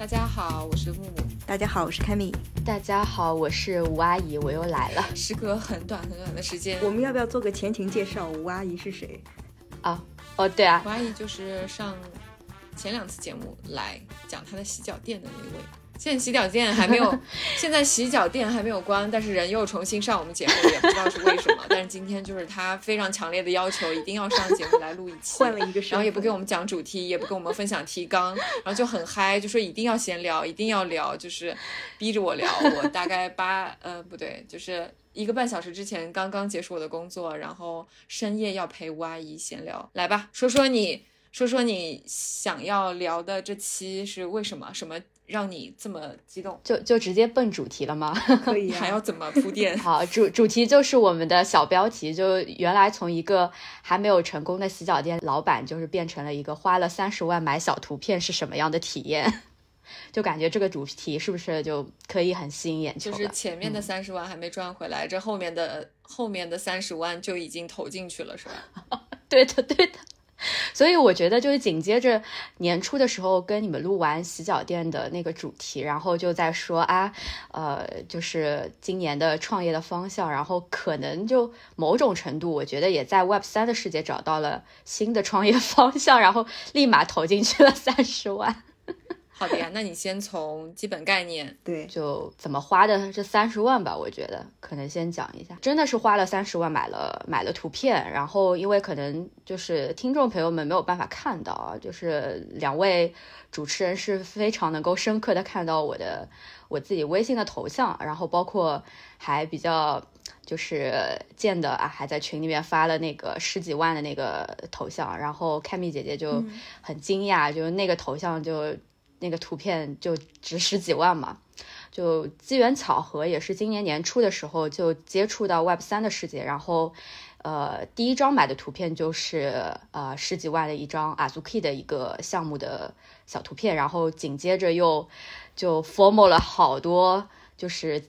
大家好，我是木木。大家好，我是凯米。大家好，我是吴阿姨，我又来了。时隔很短很短的时间，我们要不要做个前情介绍？吴阿姨是谁？啊，哦，对啊，吴阿姨就是上前两次节目来讲她的洗脚店的那位。现在洗脚店还没有，现在洗脚店还没有关，但是人又重新上我们节目，也不知道是为什么。但是今天就是他非常强烈的要求，一定要上节目来录一期，换了一个，然后也不给我们讲主题，也不跟我们分享提纲，然后就很嗨，就说一定要闲聊，一定要聊，就是逼着我聊。我大概八呃不对，就是一个半小时之前刚刚结束我的工作，然后深夜要陪吴阿姨闲聊，来吧，说说你说说你想要聊的这期是为什么？什么？让你这么激动，就就直接奔主题了吗？可以，还要怎么铺垫？好，主主题就是我们的小标题，就原来从一个还没有成功的洗脚店老板，就是变成了一个花了三十万买小图片是什么样的体验？就感觉这个主题是不是就可以很吸引眼球？就是前面的三十万还没赚回来，这后面的后面的三十万就已经投进去了，是吧？对的，对的。所以我觉得就是紧接着年初的时候跟你们录完洗脚店的那个主题，然后就在说啊，呃，就是今年的创业的方向，然后可能就某种程度，我觉得也在 Web 三的世界找到了新的创业方向，然后立马投进去了三十万。好的呀，那你先从基本概念，对，就怎么花的这三十万吧，我觉得可能先讲一下，真的是花了三十万买了买了图片，然后因为可能就是听众朋友们没有办法看到啊，就是两位主持人是非常能够深刻的看到我的我自己微信的头像，然后包括还比较就是见的啊，还在群里面发了那个十几万的那个头像，然后凯米姐姐就很惊讶，就是那个头像就。那个图片就值十几万嘛，就机缘巧合，也是今年年初的时候就接触到 Web 三的世界，然后，呃，第一张买的图片就是呃十几万的一张 Azuki 的一个项目的小图片，然后紧接着又就 formal 了好多，就是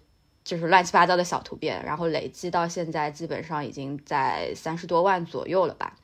就是乱七八糟的小图片，然后累积到现在基本上已经在三十多万左右了吧。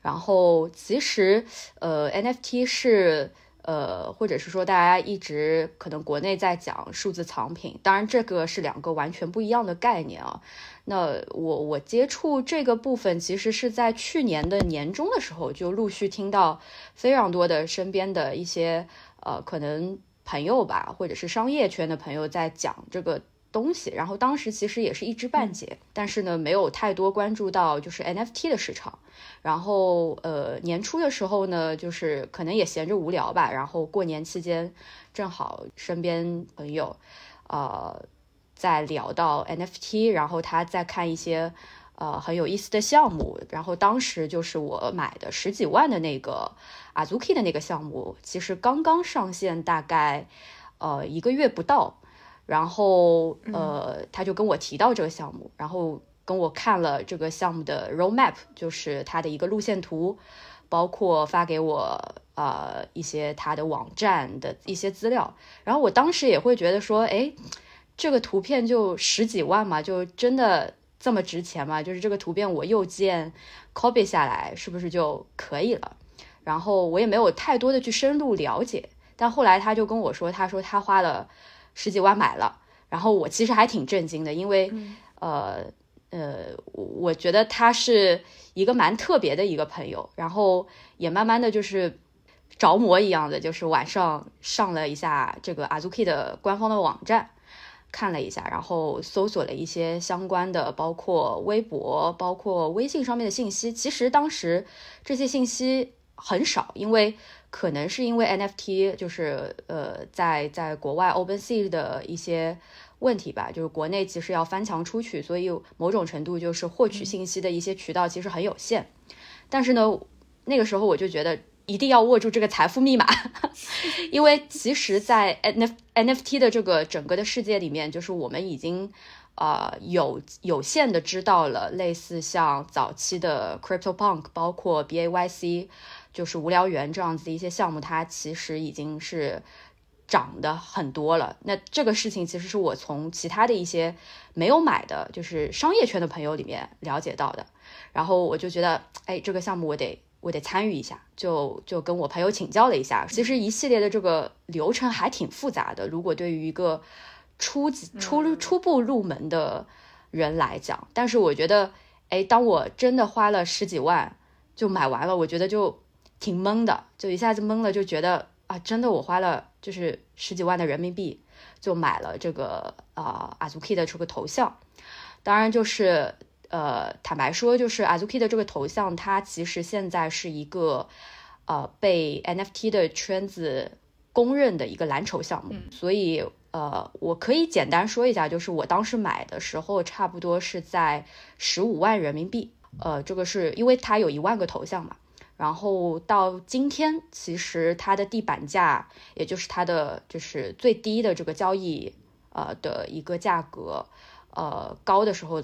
然后其实呃 NFT 是。呃，或者是说，大家一直可能国内在讲数字藏品，当然这个是两个完全不一样的概念啊。那我我接触这个部分，其实是在去年的年中的时候，就陆续听到非常多的身边的一些呃，可能朋友吧，或者是商业圈的朋友在讲这个。东西，然后当时其实也是一知半解，但是呢，没有太多关注到就是 NFT 的市场。然后呃，年初的时候呢，就是可能也闲着无聊吧，然后过年期间正好身边朋友呃在聊到 NFT，然后他在看一些呃很有意思的项目，然后当时就是我买的十几万的那个 Azuki 的那个项目，其实刚刚上线，大概呃一个月不到。然后，呃，他就跟我提到这个项目，然后跟我看了这个项目的 roadmap，就是他的一个路线图，包括发给我呃一些他的网站的一些资料。然后我当时也会觉得说，哎，这个图片就十几万嘛，就真的这么值钱吗？就是这个图片我右键 copy 下来是不是就可以了？然后我也没有太多的去深入了解。但后来他就跟我说，他说他花了。十几万买了，然后我其实还挺震惊的，因为，呃呃，我觉得他是一个蛮特别的一个朋友，然后也慢慢的就是着魔一样的，就是晚上上了一下这个 Azuki 的官方的网站，看了一下，然后搜索了一些相关的，包括微博、包括微信上面的信息。其实当时这些信息很少，因为。可能是因为 NFT 就是呃在在国外 OpenSea 的一些问题吧，就是国内其实要翻墙出去，所以某种程度就是获取信息的一些渠道其实很有限。但是呢，那个时候我就觉得一定要握住这个财富密码，因为其实，在 NFT NFT 的这个整个的世界里面，就是我们已经呃有有限的知道了类似像早期的 CryptoPunk，包括 BAYC。就是无聊园这样子的一些项目，它其实已经是涨的很多了。那这个事情其实是我从其他的一些没有买的，就是商业圈的朋友里面了解到的。然后我就觉得，哎，这个项目我得我得参与一下，就就跟我朋友请教了一下。其实一系列的这个流程还挺复杂的，如果对于一个初级初初步入门的人来讲，但是我觉得，哎，当我真的花了十几万就买完了，我觉得就挺懵的，就一下子懵了，就觉得啊，真的我花了就是十几万的人民币就买了这个啊 Azuki 的这个头像，当然就是。呃，坦白说，就是 Azuki 的这个头像，它其实现在是一个呃被 NFT 的圈子公认的一个蓝筹项目。所以呃，我可以简单说一下，就是我当时买的时候，差不多是在十五万人民币。呃，这个是因为它有一万个头像嘛。然后到今天，其实它的地板价，也就是它的就是最低的这个交易呃的一个价格，呃高的时候。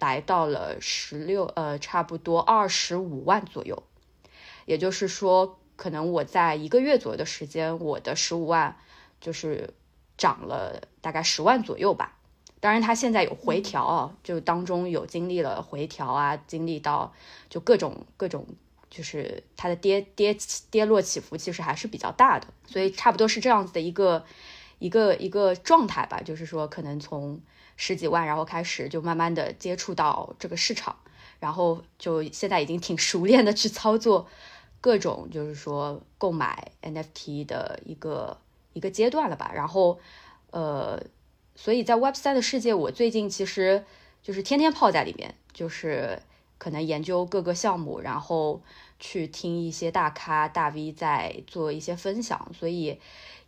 来到了十六呃，差不多二十五万左右，也就是说，可能我在一个月左右的时间，我的十五万就是涨了大概十万左右吧。当然，它现在有回调啊，就当中有经历了回调啊，经历到就各种各种，就是它的跌跌跌落起伏其实还是比较大的，所以差不多是这样子的一个一个一个状态吧，就是说可能从。十几万，然后开始就慢慢的接触到这个市场，然后就现在已经挺熟练的去操作各种就是说购买 NFT 的一个一个阶段了吧。然后呃，所以在 Web 三的世界，我最近其实就是天天泡在里面，就是可能研究各个项目，然后去听一些大咖大 V 在做一些分享，所以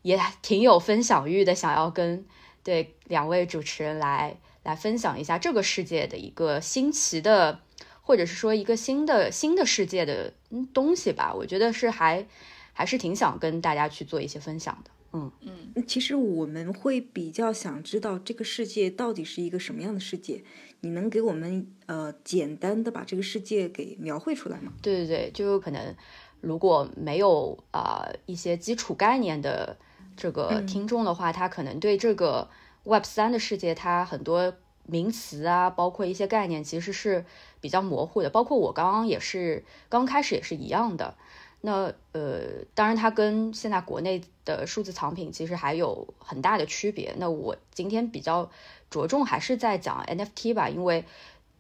也 挺有分享欲的，想要跟。对两位主持人来来分享一下这个世界的一个新奇的，或者是说一个新的新的世界的东西吧，我觉得是还还是挺想跟大家去做一些分享的。嗯嗯，其实我们会比较想知道这个世界到底是一个什么样的世界，你能给我们呃简单的把这个世界给描绘出来吗？对对对，就有可能如果没有啊一些基础概念的。这个听众的话，他可能对这个 Web 三的世界，他很多名词啊，包括一些概念，其实是比较模糊的。包括我刚刚也是刚开始也是一样的。那呃，当然它跟现在国内的数字藏品其实还有很大的区别。那我今天比较着重还是在讲 NFT 吧，因为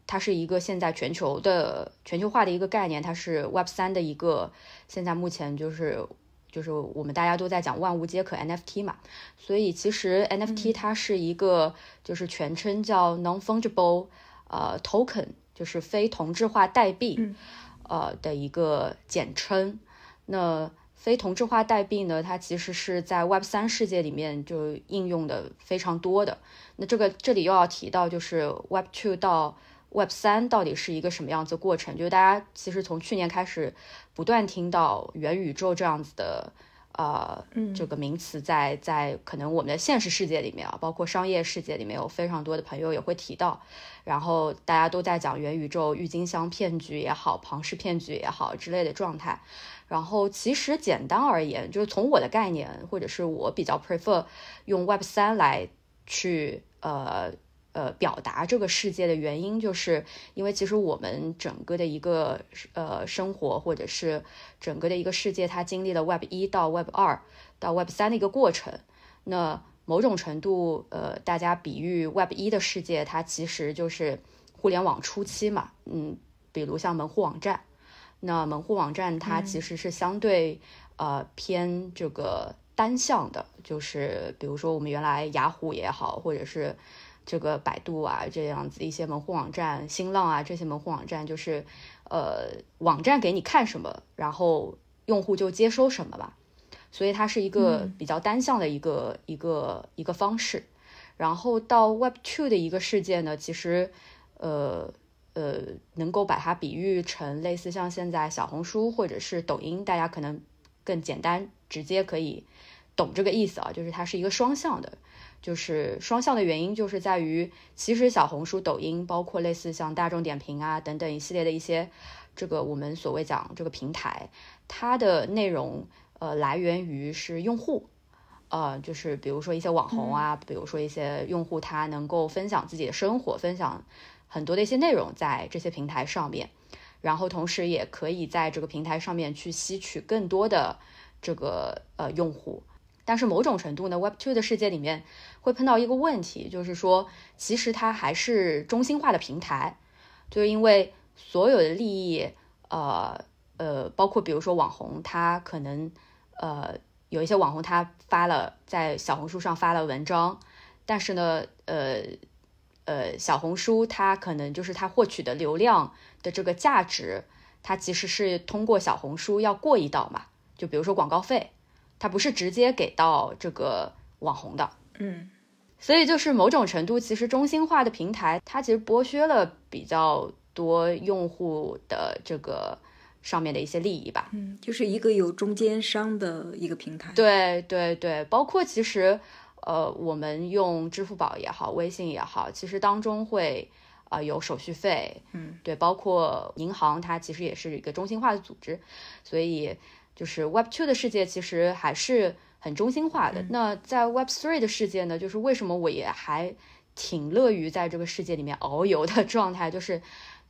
它是一个现在全球的全球化的一个概念，它是 Web 三的一个现在目前就是。就是我们大家都在讲万物皆可 NFT 嘛，所以其实 NFT 它是一个就是全称叫 Non-Fungible 呃 Token，就是非同质化代币，呃的一个简称。那所以同质化代币呢，它其实是在 Web 三世界里面就应用的非常多的。那这个这里又要提到，就是 Web Two 到 Web 三到底是一个什么样子过程？就是大家其实从去年开始不断听到元宇宙这样子的呃这个名词，在在可能我们的现实世界里面啊，包括商业世界里面有非常多的朋友也会提到，然后大家都在讲元宇宙郁金香骗局也好，庞氏骗局也好之类的状态。然后其实简单而言，就是从我的概念或者是我比较 prefer 用 Web 三来去呃。呃，表达这个世界的原因，就是因为其实我们整个的一个呃生活，或者是整个的一个世界，它经历了 Web 一到 Web 二到 Web 三的一个过程。那某种程度，呃，大家比喻 Web 一的世界，它其实就是互联网初期嘛，嗯，比如像门户网站。那门户网站它其实是相对呃偏这个单向的，就是比如说我们原来雅虎也好，或者是。这个百度啊，这样子一些门户网站，新浪啊，这些门户网站就是，呃，网站给你看什么，然后用户就接收什么吧，所以它是一个比较单向的一个一个一个方式。然后到 Web Two 的一个世界呢，其实，呃呃，能够把它比喻成类似像现在小红书或者是抖音，大家可能更简单直接可以懂这个意思啊，就是它是一个双向的。就是双向的原因，就是在于，其实小红书、抖音，包括类似像大众点评啊等等一系列的一些，这个我们所谓讲这个平台，它的内容呃来源于是用户，呃，就是比如说一些网红啊，比如说一些用户，他能够分享自己的生活，分享很多的一些内容在这些平台上面，然后同时也可以在这个平台上面去吸取更多的这个呃用户。但是某种程度呢，Web Two 的世界里面会碰到一个问题，就是说其实它还是中心化的平台，就是因为所有的利益，呃呃，包括比如说网红，他可能呃有一些网红他发了在小红书上发了文章，但是呢，呃呃，小红书它可能就是它获取的流量的这个价值，它其实是通过小红书要过一道嘛，就比如说广告费。它不是直接给到这个网红的，嗯，所以就是某种程度，其实中心化的平台，它其实剥削了比较多用户的这个上面的一些利益吧，嗯，就是一个有中间商的一个平台，对对对，包括其实呃，我们用支付宝也好，微信也好，其实当中会啊有手续费，嗯，对，包括银行，它其实也是一个中心化的组织，所以。就是 Web Two 的世界其实还是很中心化的。那在 Web Three 的世界呢？就是为什么我也还挺乐于在这个世界里面遨游的状态？就是，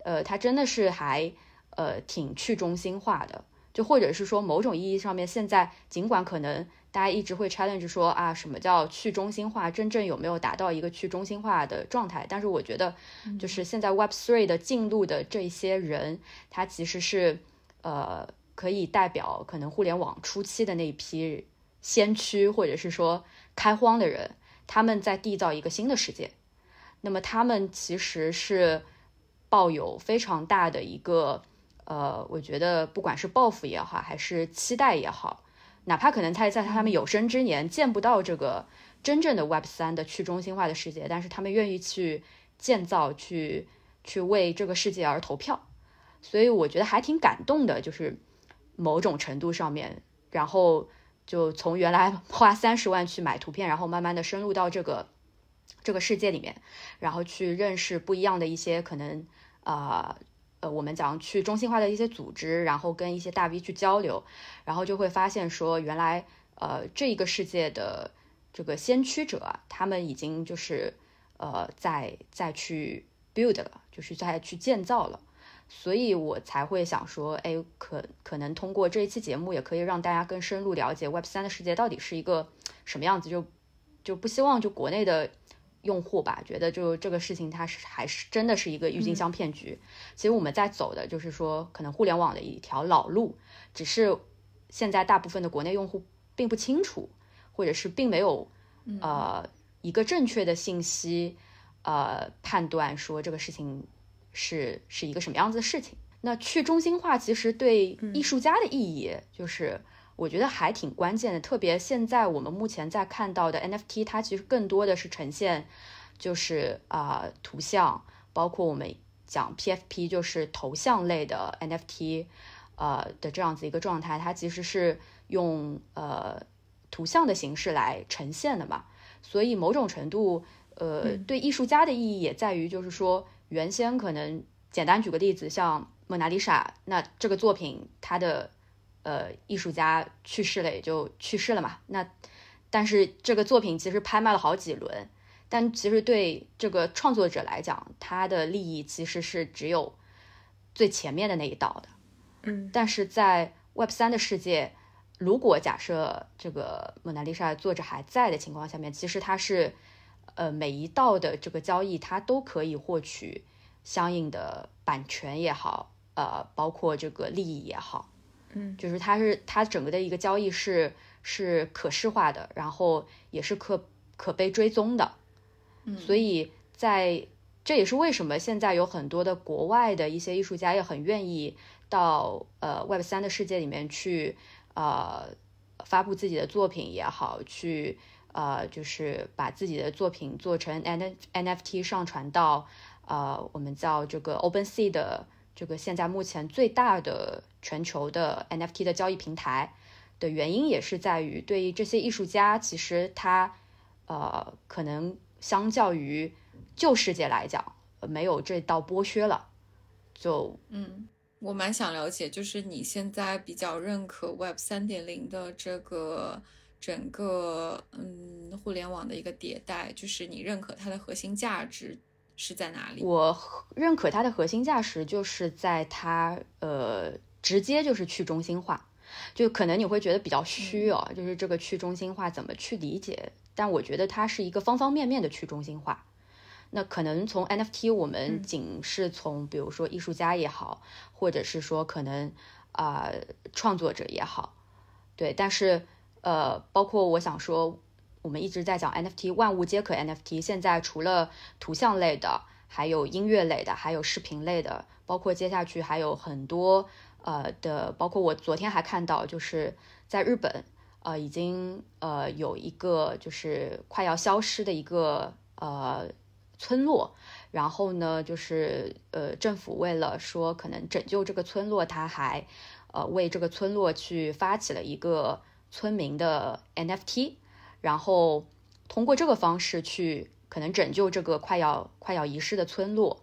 呃，它真的是还呃挺去中心化的。就或者是说，某种意义上面，现在尽管可能大家一直会 challenge 说啊，什么叫去中心化？真正有没有达到一个去中心化的状态？但是我觉得，就是现在 Web Three 的进入的这些人，他其实是呃。可以代表可能互联网初期的那一批先驱，或者是说开荒的人，他们在缔造一个新的世界。那么他们其实是抱有非常大的一个呃，我觉得不管是抱负也好，还是期待也好，哪怕可能他在他们有生之年见不到这个真正的 Web 三的去中心化的世界，但是他们愿意去建造，去去为这个世界而投票。所以我觉得还挺感动的，就是。某种程度上面，然后就从原来 花三十万去买图片，然后慢慢的深入到这个这个世界里面，然后去认识不一样的一些可能啊呃，我们讲去中心化的一些组织，然后跟一些大 V 去交流，然后就会发现说，原来呃这一个世界的这个先驱者，他们已经就是呃在在去 build 了，就是在去建造了。所以我才会想说，哎，可可能通过这一期节目，也可以让大家更深入了解 Web 三的世界到底是一个什么样子。就就不希望就国内的用户吧，觉得就这个事情它是还是真的是一个郁金香骗局。其实我们在走的就是说，可能互联网的一条老路，只是现在大部分的国内用户并不清楚，或者是并没有呃一个正确的信息呃判断说这个事情。是是一个什么样子的事情？那去中心化其实对艺术家的意义，就是我觉得还挺关键的。特别现在我们目前在看到的 NFT，它其实更多的是呈现，就是啊图像，包括我们讲 PFP，就是头像类的 NFT，呃的这样子一个状态，它其实是用呃图像的形式来呈现的嘛。所以某种程度，呃，对艺术家的意义也在于，就是说。原先可能简单举个例子，像蒙娜丽莎，那这个作品它的呃艺术家去世了，也就去世了嘛。那但是这个作品其实拍卖了好几轮，但其实对这个创作者来讲，他的利益其实是只有最前面的那一道的。嗯，但是在 Web 三的世界，如果假设这个蒙娜丽莎作者还在的情况下面，其实他是。呃，每一道的这个交易，它都可以获取相应的版权也好，呃，包括这个利益也好，嗯，就是它是它整个的一个交易是是可视化的，然后也是可可被追踪的，嗯，所以在这也是为什么现在有很多的国外的一些艺术家也很愿意到呃 Web 三的世界里面去，呃，发布自己的作品也好，去。呃，就是把自己的作品做成 N NFT 上传到呃，我们叫这个 OpenSea 的这个现在目前最大的全球的 NFT 的交易平台的原因，也是在于对于这些艺术家，其实他呃，可能相较于旧世界来讲，没有这道剥削了。就嗯，我蛮想了解，就是你现在比较认可 Web 三点零的这个。整个嗯，互联网的一个迭代，就是你认可它的核心价值，是在哪里？我认可它的核心价值就是在它呃直接就是去中心化，就可能你会觉得比较虚哦，就是这个去中心化怎么去理解？但我觉得它是一个方方面面的去中心化。那可能从 NFT，我们仅是从比如说艺术家也好，或者是说可能啊创作者也好，对，但是呃，包括我想说，我们一直在讲 NFT，万物皆可 NFT。现在除了图像类的，还有音乐类的，还有视频类的，包括接下去还有很多呃的，包括我昨天还看到，就是在日本呃已经呃有一个就是快要消失的一个呃。村落，然后呢，就是呃，政府为了说可能拯救这个村落，他还呃为这个村落去发起了一个村民的 NFT，然后通过这个方式去可能拯救这个快要快要遗失的村落，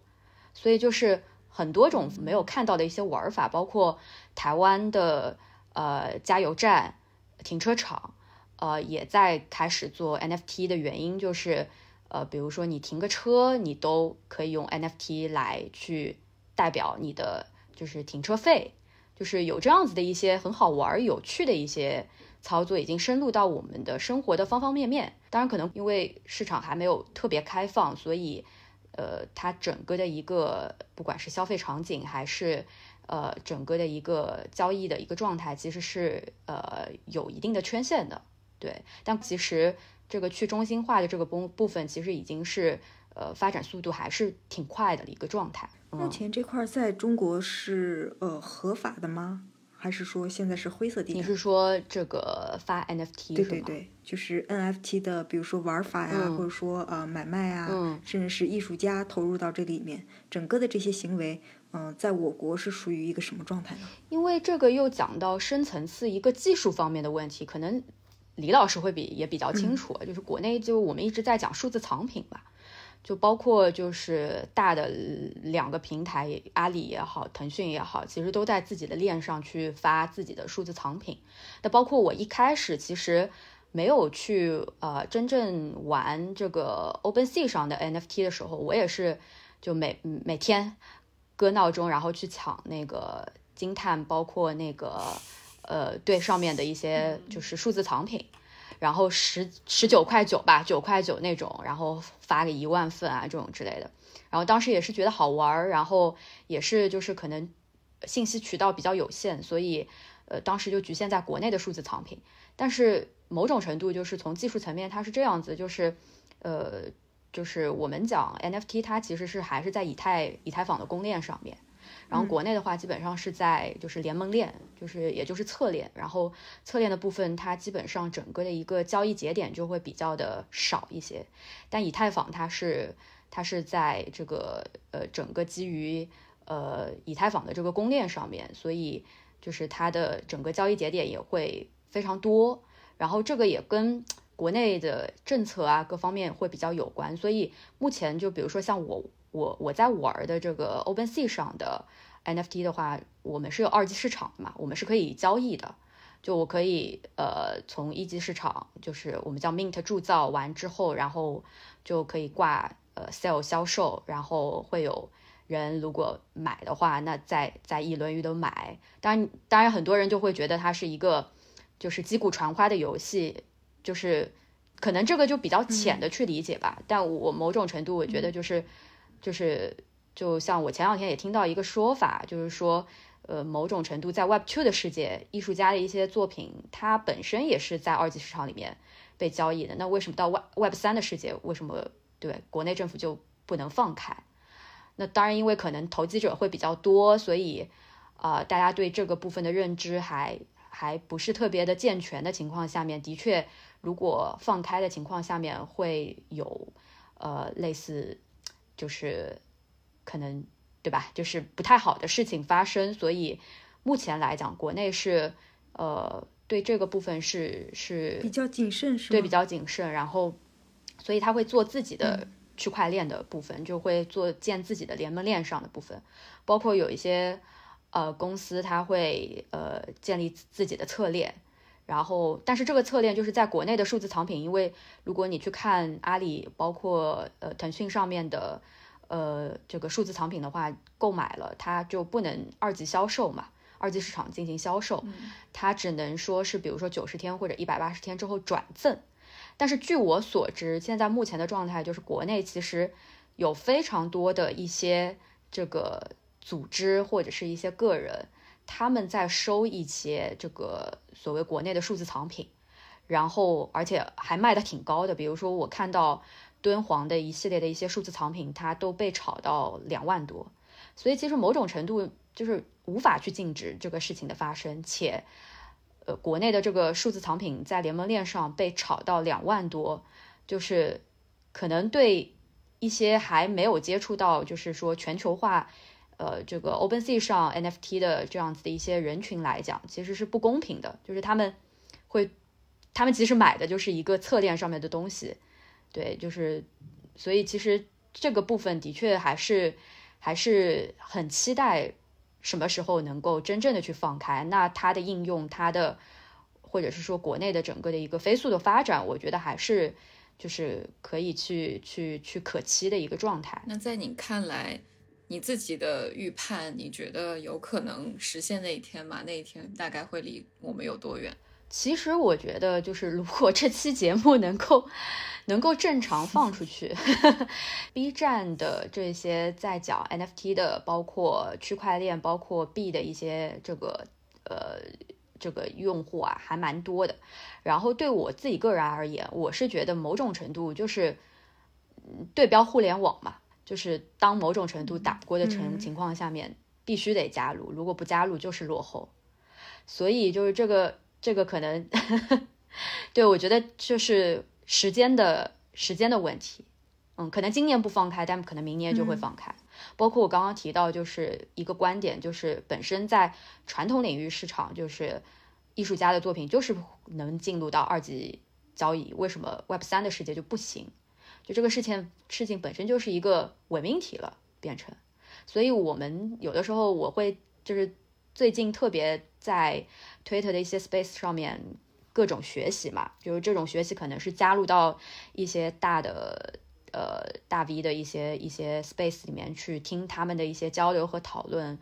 所以就是很多种没有看到的一些玩法，包括台湾的呃加油站、停车场，呃也在开始做 NFT 的原因就是。呃，比如说你停个车，你都可以用 NFT 来去代表你的就是停车费，就是有这样子的一些很好玩、有趣的一些操作，已经深入到我们的生活的方方面面。当然，可能因为市场还没有特别开放，所以呃，它整个的一个不管是消费场景还是呃整个的一个交易的一个状态，其实是呃有一定的缺陷的。对，但其实。这个去中心化的这个部部分，其实已经是呃发展速度还是挺快的一个状态。目前这块在中国是呃合法的吗？还是说现在是灰色地带？你是说这个发 NFT 对对对，就是 NFT 的，比如说玩法呀，或者说呃买卖啊，甚至是艺术家投入到这里面，整个的这些行为，嗯，在我国是属于一个什么状态呢？因为这个又讲到深层次一个技术方面的问题，可能。李老师会比也比较清楚，就是国内就我们一直在讲数字藏品吧，就包括就是大的两个平台，阿里也好，腾讯也好，其实都在自己的链上去发自己的数字藏品。那包括我一开始其实没有去呃真正玩这个 OpenSea 上的 NFT 的时候，我也是就每每天搁闹钟，然后去抢那个金碳，包括那个。呃，对上面的一些就是数字藏品，然后十十九块九吧，九块九那种，然后发个一万份啊这种之类的，然后当时也是觉得好玩儿，然后也是就是可能信息渠道比较有限，所以呃当时就局限在国内的数字藏品，但是某种程度就是从技术层面它是这样子，就是呃就是我们讲 NFT 它其实是还是在以太以太坊的公链上面。然后国内的话，基本上是在就是联盟链，就是也就是侧链。然后侧链的部分，它基本上整个的一个交易节点就会比较的少一些。但以太坊它是它是在这个呃整个基于呃以太坊的这个公链上面，所以就是它的整个交易节点也会非常多。然后这个也跟国内的政策啊各方面会比较有关。所以目前就比如说像我。我我在玩的这个 OpenSea 上的 NFT 的话，我们是有二级市场的嘛，我们是可以交易的。就我可以呃从一级市场，就是我们叫 Mint 铸造完之后，然后就可以挂呃 Sell 销售，然后会有人如果买的话，那再再一轮一轮买。当然当然很多人就会觉得它是一个就是击鼓传花的游戏，就是可能这个就比较浅的去理解吧。但我某种程度我觉得就是。就是，就像我前两天也听到一个说法，就是说，呃，某种程度在 Web Two 的世界，艺术家的一些作品，它本身也是在二级市场里面被交易的。那为什么到 Web Web 三的世界，为什么对国内政府就不能放开？那当然，因为可能投机者会比较多，所以，呃，大家对这个部分的认知还还不是特别的健全的情况下面，的确，如果放开的情况下面会有，呃，类似。就是可能对吧？就是不太好的事情发生，所以目前来讲，国内是呃对这个部分是是比较谨慎，是对比较谨慎。然后，所以他会做自己的区块链的部分，就会做建自己的联盟链上的部分，包括有一些呃公司，它会呃建立自己的侧链。然后，但是这个侧链就是在国内的数字藏品，因为如果你去看阿里，包括呃腾讯上面的，呃这个数字藏品的话，购买了它就不能二级销售嘛，二级市场进行销售，它只能说是比如说九十天或者一百八十天之后转赠。但是据我所知，现在目前的状态就是国内其实有非常多的一些这个组织或者是一些个人，他们在收一些这个所谓国内的数字藏品，然后而且还卖的挺高的。比如说我看到敦煌的一系列的一些数字藏品，它都被炒到两万多。所以其实某种程度就是无法去禁止这个事情的发生，且。呃，国内的这个数字藏品在联盟链上被炒到两万多，就是可能对一些还没有接触到，就是说全球化，呃，这个 OpenSea 上 NFT 的这样子的一些人群来讲，其实是不公平的。就是他们会，他们其实买的就是一个侧链上面的东西，对，就是，所以其实这个部分的确还是还是很期待。什么时候能够真正的去放开？那它的应用，它的或者是说国内的整个的一个飞速的发展，我觉得还是就是可以去去去可期的一个状态。那在你看来，你自己的预判，你觉得有可能实现那一天吗？那一天大概会离我们有多远？其实我觉得，就是如果这期节目能够能够正常放出去，B 站的这些在讲 NFT 的，包括区块链，包括币的一些这个呃这个用户啊，还蛮多的。然后对我自己个人而言，我是觉得某种程度就是对标互联网嘛，就是当某种程度打不过的情情况下面，必须得加入，如果不加入就是落后。所以就是这个。这个可能，对我觉得就是时间的时间的问题，嗯，可能今年不放开，但可能明年就会放开。包括我刚刚提到，就是一个观点，就是本身在传统领域市场，就是艺术家的作品就是能进入到二级交易，为什么 Web 三的世界就不行？就这个事情事情本身就是一个伪命题了，变成。所以我们有的时候我会就是最近特别在。Twitter 的一些 Space 上面各种学习嘛，就是这种学习可能是加入到一些大的呃大 V 的一些一些 Space 里面去听他们的一些交流和讨论，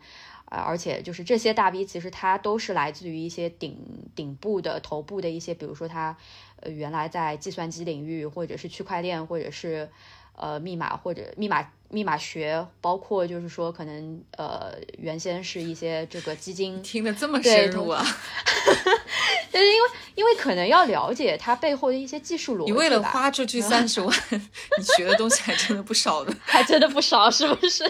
啊，而且就是这些大 V 其实它都是来自于一些顶顶部的头部的一些，比如说他呃原来在计算机领域或者是区块链或者是。呃，密码或者密码密码学，包括就是说，可能呃，原先是一些这个基金，听得这么深入啊，就是因为因为可能要了解它背后的一些技术逻辑。你为了花出去 三十万，你学的东西还真的不少的，还真的不少，是不是？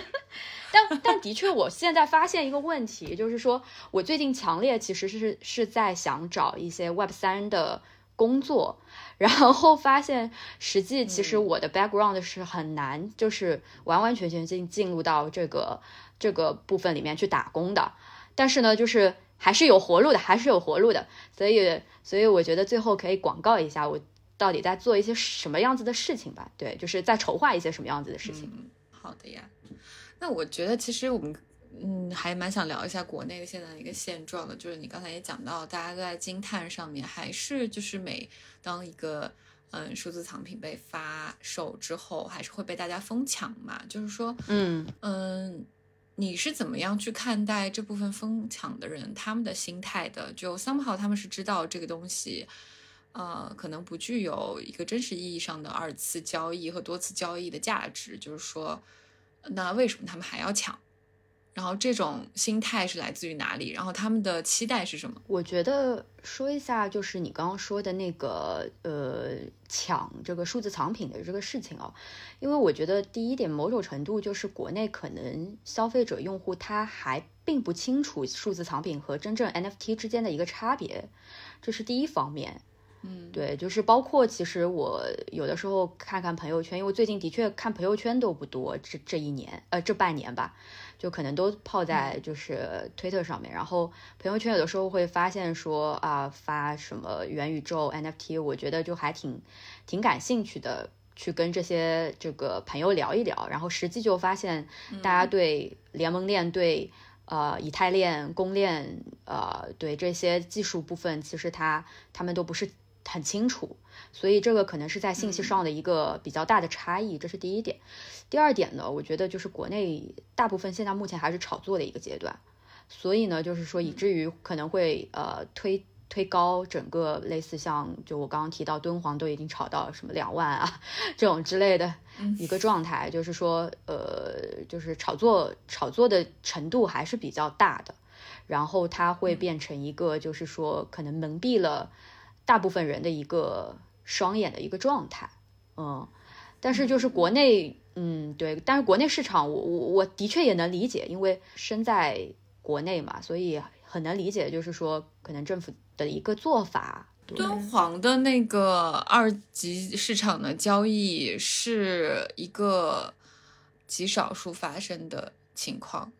但但的确，我现在发现一个问题，就是说我最近强烈其实是是在想找一些 Web 三的工作。然后发现，实际其实我的 background 是很难，就是完完全全进进入到这个这个部分里面去打工的。但是呢，就是还是有活路的，还是有活路的。所以，所以我觉得最后可以广告一下，我到底在做一些什么样子的事情吧？对，就是在筹划一些什么样子的事情。好的呀，那我觉得其实我们。嗯，还蛮想聊一下国内的现在的一个现状的，就是你刚才也讲到，大家都在惊叹上面，还是就是每当一个嗯数字藏品被发售之后，还是会被大家疯抢嘛？就是说，嗯嗯，你是怎么样去看待这部分疯抢的人他们的心态的？就 somehow 他们是知道这个东西，呃，可能不具有一个真实意义上的二次交易和多次交易的价值，就是说，那为什么他们还要抢？然后这种心态是来自于哪里？然后他们的期待是什么？我觉得说一下，就是你刚刚说的那个呃抢这个数字藏品的这个事情哦，因为我觉得第一点，某种程度就是国内可能消费者用户他还并不清楚数字藏品和真正 NFT 之间的一个差别，这是第一方面。嗯，对，就是包括其实我有的时候看看朋友圈，因为最近的确看朋友圈都不多，这这一年呃这半年吧。就可能都泡在就是推特上面，然后朋友圈有的时候会发现说啊发什么元宇宙 NFT，我觉得就还挺挺感兴趣的，去跟这些这个朋友聊一聊，然后实际就发现大家。对联盟链、对呃以太链、公链呃对这些技术部分，其实他他们都不是很清楚，所以这个可能是在信息上的一个比较大的差异，这是第一点。第二点呢，我觉得就是国内大部分现在目前还是炒作的一个阶段，所以呢，就是说以至于可能会呃推推高整个类似像就我刚刚提到敦煌都已经炒到什么两万啊 这种之类的一个状态，就是说呃就是炒作炒作的程度还是比较大的，然后它会变成一个就是说可能蒙蔽了。大部分人的一个双眼的一个状态，嗯，但是就是国内，嗯，对，但是国内市场，我我我的确也能理解，因为身在国内嘛，所以很能理解，就是说可能政府的一个做法。敦煌的那个二级市场的交易是一个极少数发生的情况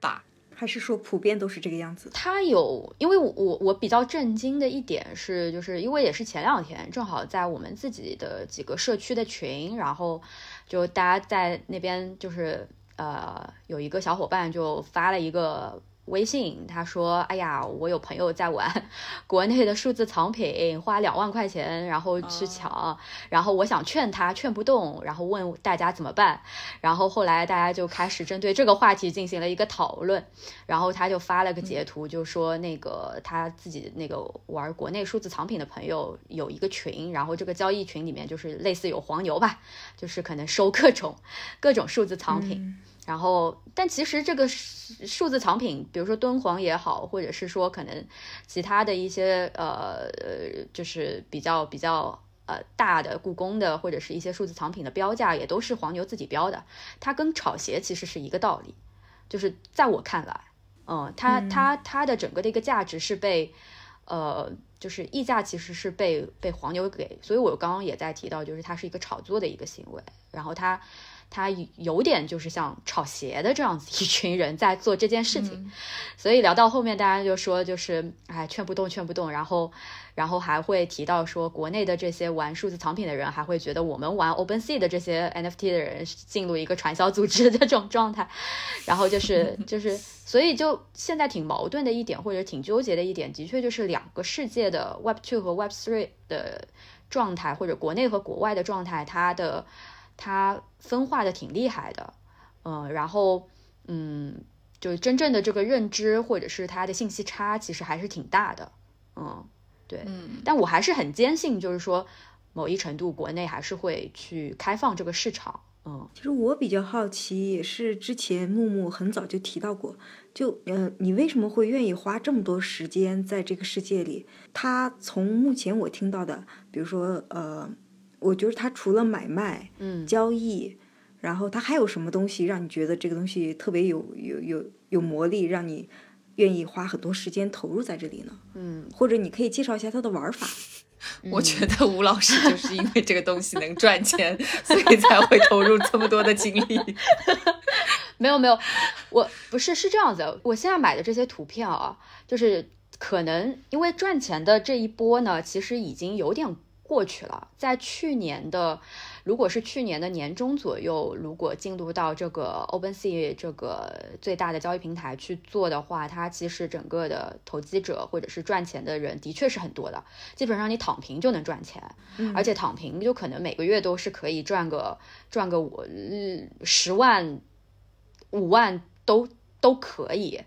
吧。还是说普遍都是这个样子？他有，因为我我比较震惊的一点是，就是因为也是前两天，正好在我们自己的几个社区的群，然后就大家在那边，就是呃，有一个小伙伴就发了一个。微信他说：“哎呀，我有朋友在玩国内的数字藏品，花两万块钱，然后去抢，然后我想劝他，劝不动，然后问大家怎么办。然后后来大家就开始针对这个话题进行了一个讨论，然后他就发了个截图，就说那个他自己那个玩国内数字藏品的朋友有一个群，然后这个交易群里面就是类似有黄牛吧，就是可能收各种各种数字藏品。”然后，但其实这个数字藏品，比如说敦煌也好，或者是说可能其他的一些呃呃，就是比较比较呃大的故宫的或者是一些数字藏品的标价，也都是黄牛自己标的。它跟炒鞋其实是一个道理，就是在我看来，嗯，它它它的整个的一个价值是被呃，就是溢价其实是被被黄牛给，所以我刚刚也在提到，就是它是一个炒作的一个行为，然后它。他有点就是像炒鞋的这样子一群人在做这件事情，所以聊到后面，大家就说就是哎劝不动劝不动，然后然后还会提到说国内的这些玩数字藏品的人还会觉得我们玩 OpenSea 的这些 NFT 的人进入一个传销组织的这种状态，然后就是就是 所以就现在挺矛盾的一点或者挺纠结的一点，的确就是两个世界的 Web Two 和 Web Three 的状态或者国内和国外的状态，它的。它分化的挺厉害的，嗯，然后，嗯，就是真正的这个认知或者是它的信息差，其实还是挺大的，嗯，对，嗯，但我还是很坚信，就是说，某一程度国内还是会去开放这个市场，嗯，其实我比较好奇，也是之前木木很早就提到过，就，嗯，你为什么会愿意花这么多时间在这个世界里？他从目前我听到的，比如说，呃。我觉得它除了买卖、嗯，交易，然后它还有什么东西让你觉得这个东西特别有有有有魔力，让你愿意花很多时间投入在这里呢？嗯，或者你可以介绍一下它的玩法。我觉得吴老师就是因为这个东西能赚钱，所以才会投入这么多的精力。没有没有，我不是是这样子。我现在买的这些图片啊，就是可能因为赚钱的这一波呢，其实已经有点。过去了，在去年的，如果是去年的年中左右，如果进入到这个 OpenSea 这个最大的交易平台去做的话，它其实整个的投机者或者是赚钱的人的确是很多的，基本上你躺平就能赚钱，而且躺平就可能每个月都是可以赚个赚个五十万、五万都都可以。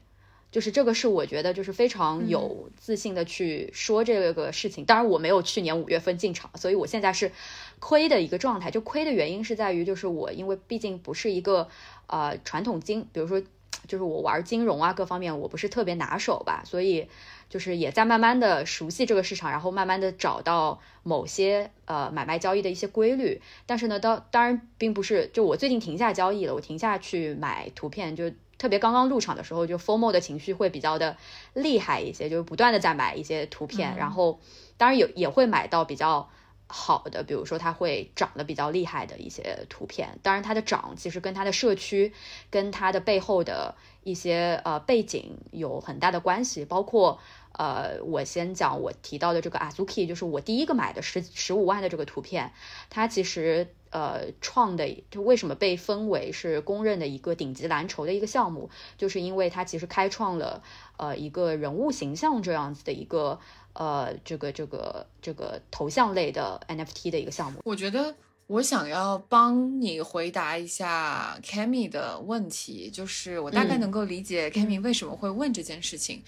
就是这个是我觉得就是非常有自信的去说这个事情。当然我没有去年五月份进场，所以我现在是亏的一个状态。就亏的原因是在于，就是我因为毕竟不是一个呃传统金，比如说就是我玩金融啊各方面我不是特别拿手吧，所以就是也在慢慢的熟悉这个市场，然后慢慢的找到某些呃买卖交易的一些规律。但是呢，当当然并不是就我最近停下交易了，我停下去买图片就。特别刚刚入场的时候，就 formal 的情绪会比较的厉害一些，就是不断的在买一些图片，然后当然有也会买到比较好的，比如说它会涨得比较厉害的一些图片。当然它的涨其实跟它的社区跟它的背后的一些呃背景有很大的关系，包括呃我先讲我提到的这个 Azuki，就是我第一个买的十十五万的这个图片，它其实。呃，创的就为什么被分为是公认的一个顶级蓝筹的一个项目，就是因为它其实开创了呃一个人物形象这样子的一个呃这个这个这个头像类的 NFT 的一个项目。我觉得我想要帮你回答一下 Cammy 的问题，就是我大概能够理解 Cammy 为什么会问这件事情。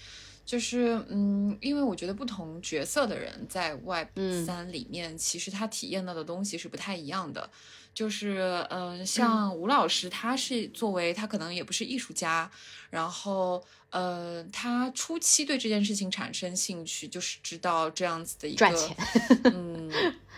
就是嗯，因为我觉得不同角色的人在 Web 三里面，其实他体验到的东西是不太一样的。就是嗯，像吴老师，他是作为他可能也不是艺术家，然后呃，他初期对这件事情产生兴趣，就是知道这样子的一个赚钱。嗯，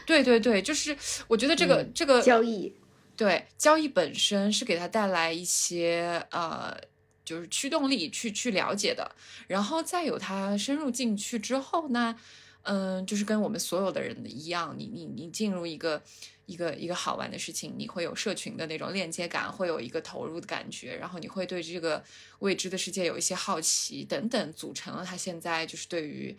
对对对，就是我觉得这个这个交易，对交易本身是给他带来一些呃。就是驱动力去去了解的，然后再有他深入进去之后呢，嗯，就是跟我们所有的人一样，你你你进入一个一个一个好玩的事情，你会有社群的那种链接感，会有一个投入的感觉，然后你会对这个未知的世界有一些好奇等等，组成了他现在就是对于。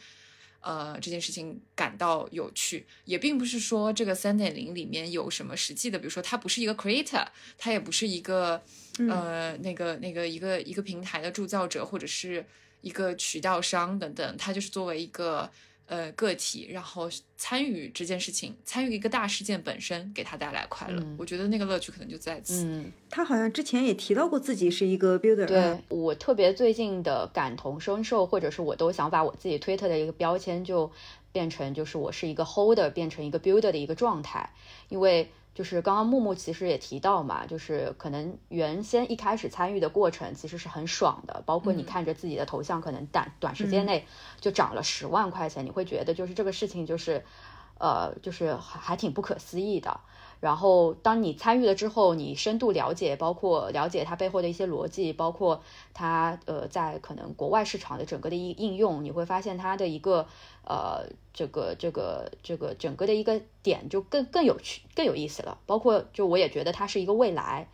呃，这件事情感到有趣，也并不是说这个三点零里面有什么实际的，比如说它不是一个 creator，它也不是一个呃那个那个一个一个平台的铸造者或者是一个渠道商等等，它就是作为一个。呃，个体然后参与这件事情，参与一个大事件本身，给他带来快乐。我觉得那个乐趣可能就在此。嗯，他好像之前也提到过自己是一个 builder。对我特别最近的感同身受，或者是我都想把我自己推特的一个标签就变成就是我是一个 holder，变成一个 builder 的一个状态，因为。就是刚刚木木其实也提到嘛，就是可能原先一开始参与的过程其实是很爽的，包括你看着自己的头像可能短短时间内就涨了十万块钱，你会觉得就是这个事情就是，呃，就是还还挺不可思议的。然后，当你参与了之后，你深度了解，包括了解它背后的一些逻辑，包括它呃在可能国外市场的整个的一应用，你会发现它的一个呃这个这个这个整个的一个点就更更有趣、更有意思了。包括就我也觉得它是一个未来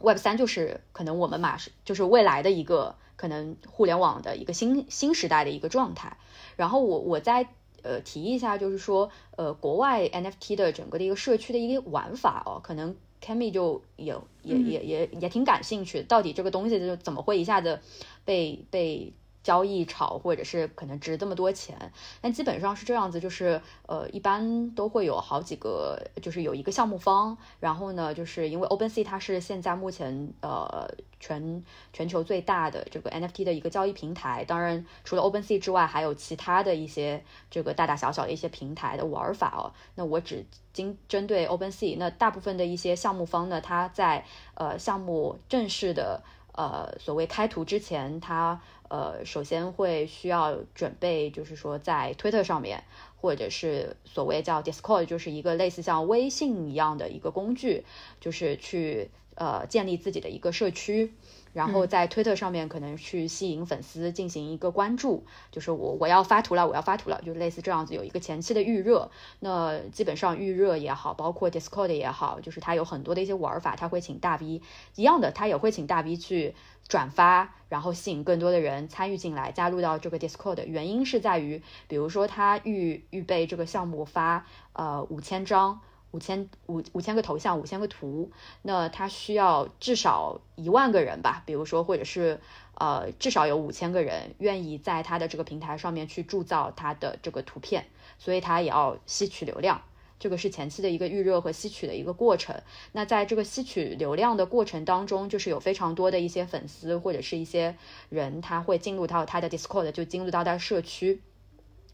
，Web 三就是可能我们马上就是未来的一个可能互联网的一个新新时代的一个状态。然后我我在。呃，提一下，就是说，呃，国外 NFT 的整个的一个社区的一个玩法哦，可能 Cammy 就也也也也也挺感兴趣，到底这个东西就怎么会一下子被被。交易炒，或者是可能值这么多钱，但基本上是这样子，就是呃，一般都会有好几个，就是有一个项目方，然后呢，就是因为 OpenSea 它是现在目前呃全全球最大的这个 NFT 的一个交易平台，当然除了 OpenSea 之外，还有其他的一些这个大大小小的一些平台的玩法哦。那我只经针对 OpenSea，那大部分的一些项目方呢，它在呃项目正式的呃所谓开图之前，他呃，首先会需要准备，就是说在推特上面，或者是所谓叫 Discord，就是一个类似像微信一样的一个工具，就是去呃建立自己的一个社区。然后在推特上面可能去吸引粉丝进行一个关注，就是我我要发图了，我要发图了，就类似这样子有一个前期的预热。那基本上预热也好，包括 Discord 也好，就是它有很多的一些玩法，它会请大 V 一样的，它也会请大 V 去转发，然后吸引更多的人参与进来，加入到这个 Discord。原因是在于，比如说他预预备这个项目发呃五千张。五千五五千个头像，五千个图，那他需要至少一万个人吧，比如说，或者是呃，至少有五千个人愿意在他的这个平台上面去铸造他的这个图片，所以他也要吸取流量，这个是前期的一个预热和吸取的一个过程。那在这个吸取流量的过程当中，就是有非常多的一些粉丝或者是一些人，他会进入到他的 Discord，就进入到他的社区，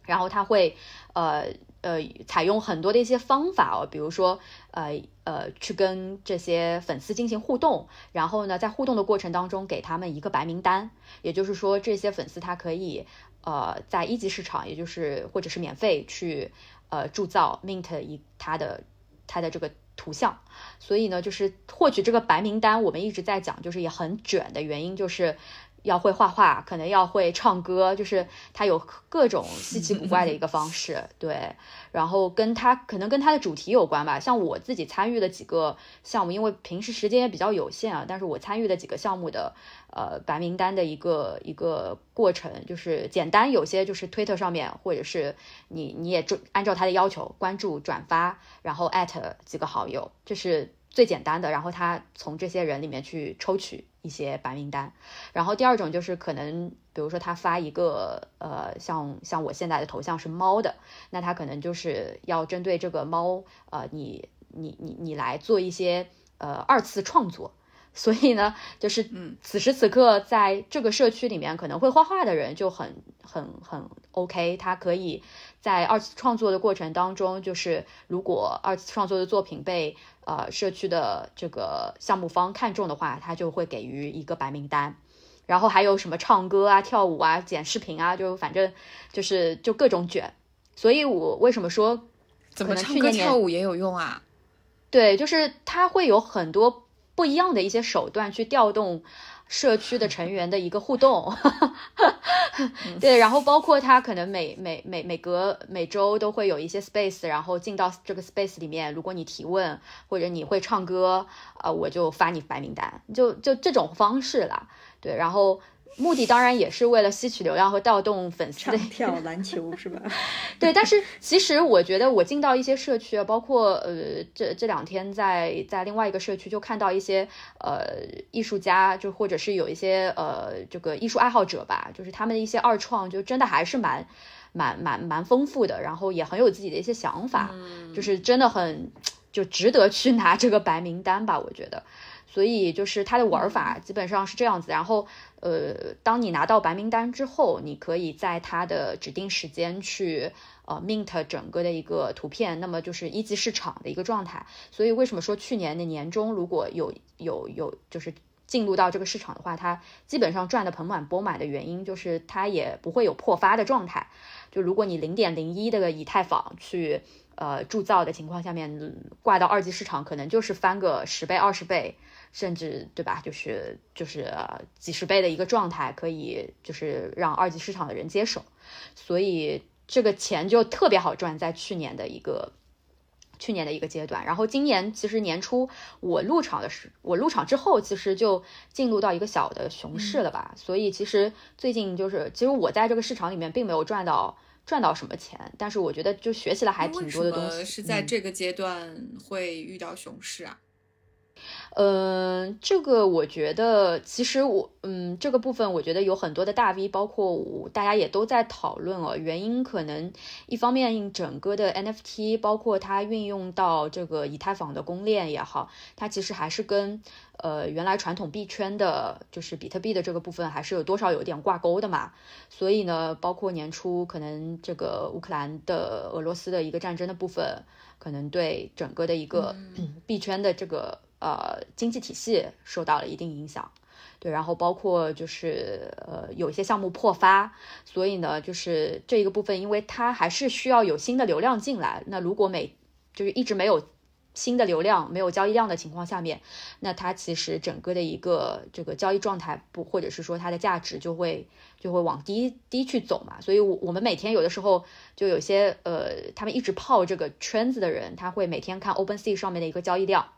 然后他会呃。呃，采用很多的一些方法哦，比如说，呃呃，去跟这些粉丝进行互动，然后呢，在互动的过程当中，给他们一个白名单，也就是说，这些粉丝他可以，呃，在一级市场，也就是或者是免费去，呃，铸造 mint 一他的他的这个图像，所以呢，就是获取这个白名单，我们一直在讲，就是也很卷的原因就是。要会画画，可能要会唱歌，就是他有各种稀奇古怪的一个方式，对。然后跟他可能跟他的主题有关吧。像我自己参与的几个项目，因为平时时间也比较有限啊，但是我参与的几个项目的呃白名单的一个一个过程，就是简单，有些就是推特上面，或者是你你也就按照他的要求关注转发，然后艾特几个好友，这是。最简单的，然后他从这些人里面去抽取一些白名单。然后第二种就是可能，比如说他发一个呃，像像我现在的头像是猫的，那他可能就是要针对这个猫，呃，你你你你来做一些呃二次创作。所以呢，就是嗯，此时此刻在这个社区里面可能会画画的人就很很很 OK，他可以在二次创作的过程当中，就是如果二次创作的作品被呃社区的这个项目方看中的话，他就会给予一个白名单。然后还有什么唱歌啊、跳舞啊、剪视频啊，就反正就是就各种卷。所以我为什么说怎么可能唱歌跳舞也有用啊？对，就是他会有很多不一样的一些手段去调动社区的成员的一个互动。对，然后包括他可能每每每每隔每周都会有一些 space，然后进到这个 space 里面，如果你提问或者你会唱歌，呃，我就发你白名单，就就这种方式啦。对，然后目的当然也是为了吸取流量和调动粉丝的唱跳 篮球是吧？对，但是其实我觉得我进到一些社区啊，包括呃这这两天在在另外一个社区就看到一些呃艺术家，就或者是有一些呃这个艺术爱好者吧，就是他们的一些二创，就真的还是蛮蛮蛮蛮丰富的，然后也很有自己的一些想法，就是真的很就值得去拿这个白名单吧，我觉得。所以就是它的玩法基本上是这样子，然后呃，当你拿到白名单之后，你可以在它的指定时间去呃 mint 整个的一个图片，那么就是一级市场的一个状态。所以为什么说去年的年中如果有有有就是进入到这个市场的话，它基本上赚的盆满钵满的原因就是它也不会有破发的状态。就如果你零点零一的以太坊去呃铸造的情况下面挂到二级市场，可能就是翻个十倍二十倍。甚至对吧？就是就是呃几十倍的一个状态，可以就是让二级市场的人接手，所以这个钱就特别好赚，在去年的一个去年的一个阶段。然后今年其实年初我入场的时，我入场之后，其实就进入到一个小的熊市了吧。所以其实最近就是，其实我在这个市场里面并没有赚到赚到什么钱，但是我觉得就学习了还挺多的东西。是在嗯这个阶段会遇到熊市啊？嗯，这个我觉得，其实我，嗯，这个部分我觉得有很多的大 V，包括我，大家也都在讨论哦。原因可能一方面，整个的 NFT，包括它运用到这个以太坊的公链也好，它其实还是跟呃原来传统币圈的，就是比特币的这个部分，还是有多少有点挂钩的嘛。所以呢，包括年初可能这个乌克兰的俄罗斯的一个战争的部分，可能对整个的一个币圈的这个。呃，经济体系受到了一定影响，对，然后包括就是呃有一些项目破发，所以呢，就是这一个部分，因为它还是需要有新的流量进来，那如果每就是一直没有新的流量、没有交易量的情况下面，那它其实整个的一个这个交易状态不，或者是说它的价值就会就会往低低去走嘛，所以，我我们每天有的时候就有些呃，他们一直泡这个圈子的人，他会每天看 OpenSea 上面的一个交易量。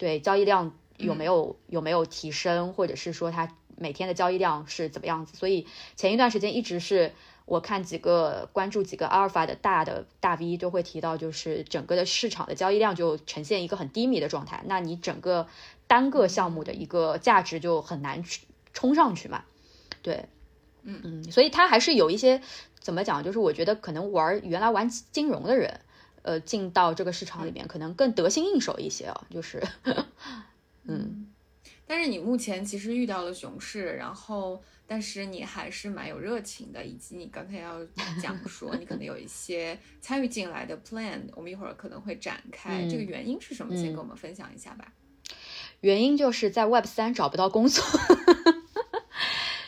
对交易量有没有有没有提升，或者是说它每天的交易量是怎么样子？所以前一段时间一直是我看几个关注几个阿尔法的大的大 V 都会提到，就是整个的市场的交易量就呈现一个很低迷的状态，那你整个单个项目的一个价值就很难去冲上去嘛？对，嗯嗯，所以它还是有一些怎么讲，就是我觉得可能玩原来玩金融的人。呃，进到这个市场里面，可能更得心应手一些啊，就是，嗯，但是你目前其实遇到了熊市，然后但是你还是蛮有热情的，以及你刚才要讲说你可能有一些参与进来的 plan，我们一会儿可能会展开，嗯这个原因是什么？先嗯跟我们分享一下吧。原因就是在 Web 三找不到工作。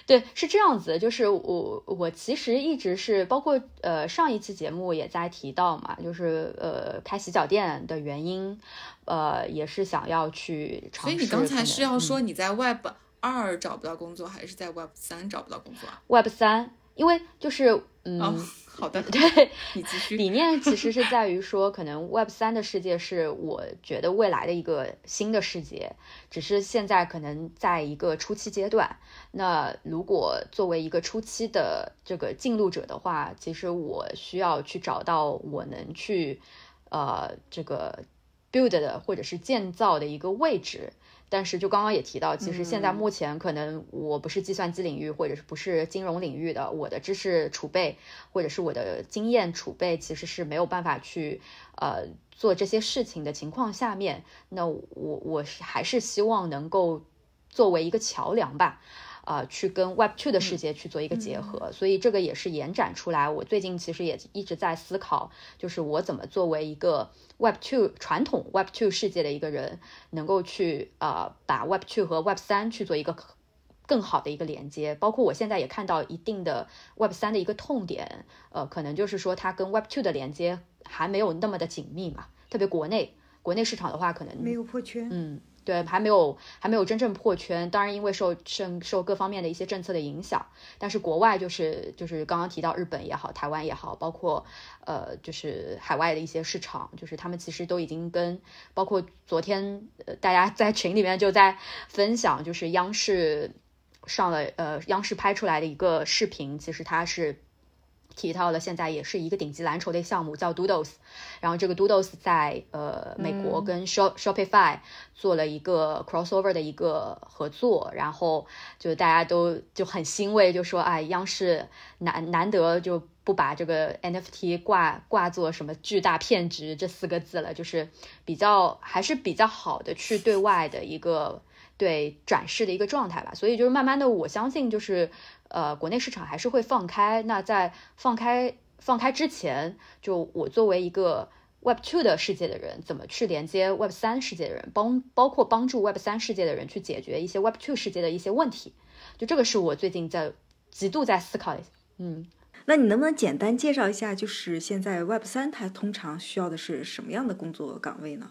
对，是这样子，就是我我其实一直是包括呃上一期节目也在提到嘛，就是呃开洗脚店的原因，呃也是想要去尝试。所以你刚才是要嗯说你在 Web 二找不到工作，还是在 Web 三找不到工作啊？Web 三，因为就是嗯。哦，好的，对，你继续。理念其实是在于说，可能 Web 三的世界是我觉得未来的一个新的世界，只是现在可能在一个初期阶段。那如果作为一个初期的这个进入者的话，其实我需要去找到我能去，呃，这个 build 的或者是建造的一个位置。但是就刚刚也提到，其实现在目前可能我不是计算机领域或者是不是金融领域的，我的知识储备或者是我的经验储备其实是没有办法去呃做这些事情的情况下面，那我我是还是希望能够作为一个桥梁吧。啊，去跟 Web Two 的世界去做一个结合，所以这个也是延展出来。我最近其实也一直在思考，就是我怎么作为一个 Web Two 传统 Web Two 世界的一个人，能够去啊把 Web Two 和 Web 三去做一个更好的一个连接。包括我现在也看到一定的 Web 三的一个痛点，呃，可能就是说它跟 Web Two 的连接还没有那么的紧密嘛。特别国内国内市场的话，可能没有破圈。嗯。对，还没有还没有真正破圈，当然因为受受受各方面的一些政策的影响，但是国外就是就是刚刚提到日本也好，台湾也好，包括呃就是海外的一些市场，就是他们其实都已经跟包括昨天呃大家在群里面就在分享，就是央视上了呃央视拍出来的一个视频，其实它是。提到了，现在也是一个顶级蓝筹的项目，叫 Doodles。然后这个 Doodles 在呃美国跟 Shop Shopify 做了一个 crossover 的一个合作，然后就大家都就很欣慰，就说哎，央视难难得就不把这个 NFT 挂挂作什么巨大骗局这四个字了，就是比较还是比较好的去对外的一个对展示的一个状态吧。所以就是慢慢的，我相信就是。呃，国内市场还是会放开。那在放开放开之前，就我作为一个 Web Two 的世界的人，怎么去连接 Web 三世界的人，帮包括帮助 Web 三世界的人去解决一些 Web Two 世界的一些问题，就这个是我最近在极度在思考的。嗯，那你能不能简单介绍一下，就是现在 Web 三它通常需要的是什么样的工作岗位呢？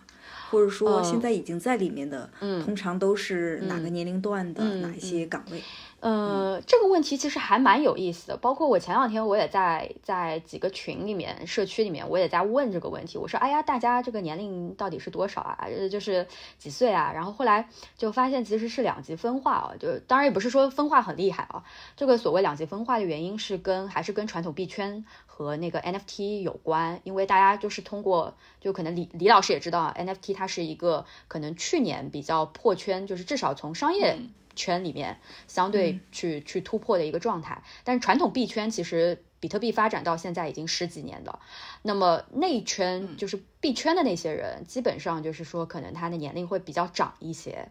或者说现在已经在里面的，通常都是哪个年龄段的哪一些岗位？呃，这个问题其实还蛮有意思的。包括我前两天我也在在几个群里面、社区里面，我也在问这个问题。我说：“哎呀，大家这个年龄到底是多少啊？就是几岁啊？”然后后来就发现其实是两极分化啊。就当然也不是说分化很厉害啊。这个所谓两极分化的原因是跟还是跟传统币圈和那个 NFT 有关。因为大家就是通过，就可能李李老师也知道，NFT 它是一个可能去年比较破圈，就是至少从商业。圈里面相对去去突破的一个状态，但是传统币圈其实比特币发展到现在已经十几年了，那么内圈就是币圈的那些人，基本上就是说可能他的年龄会比较长一些。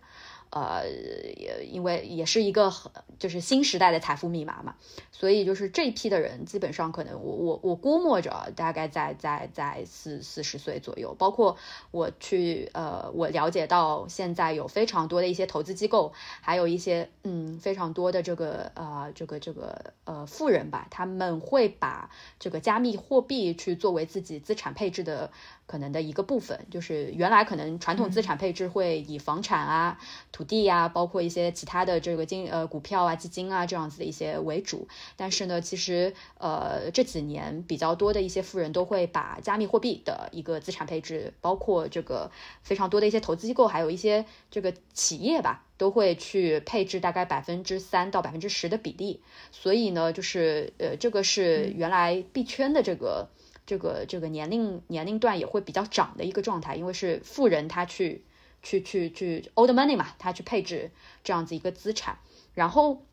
呃，也因为也是一个很就是新时代的财富密码嘛，所以就是这一批的人基本上可能我我我估摸着大概在在在四四十岁左右，包括我去呃我了解到现在有非常多的一些投资机构，还有一些嗯非常多的这个呃这个这个呃富人吧，他们会把这个加密货币去作为自己资产配置的。可能的一个部分，就是原来可能传统资产配置会以房产啊、土地呀，包括一些其他的这个金呃股票啊、基金啊这样子的一些为主。但是呢，其实呃这几年比较多的一些富人都会把加密货币的一个资产配置，包括这个非常多的一些投资机构，还有一些这个企业吧，都会去配置大概百分之三到百分之十的比例。所以呢，就是呃这个是原来币圈的这个。这个这个年龄年龄段也会比较长的一个状态，因为是富人他去去去去 old money 嘛，他去配置这样子一个资产。然后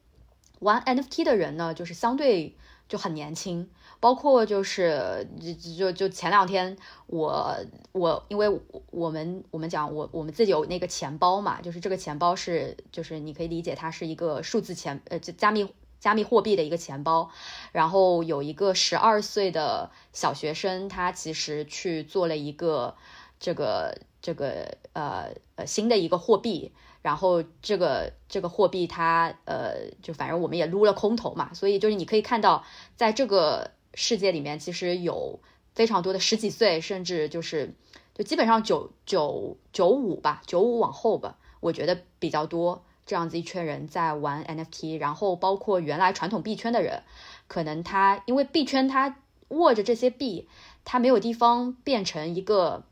玩 NFT 的人呢，就是相对就很年轻，包括就是就就就前两天我我因为我们我们讲我我们自己有那个钱包嘛，就是这个钱包是就是你可以理解它是一个数字钱呃加密。加密货币的一个钱包，然后有一个十二岁的小学生，他其实去做了一个这个这个呃呃新的一个货币，然后这个这个货币它呃就反正我们也撸了空头嘛，所以就是你可以看到，在这个世界里面，其实有非常多的十几岁，甚至就是就基本上九九九五吧，九五往后吧，我觉得比较多。这样子一圈人在玩 NFT，然后包括原来传统币圈的人，可能他因为币圈他握着这些币，他没有地方变成一个，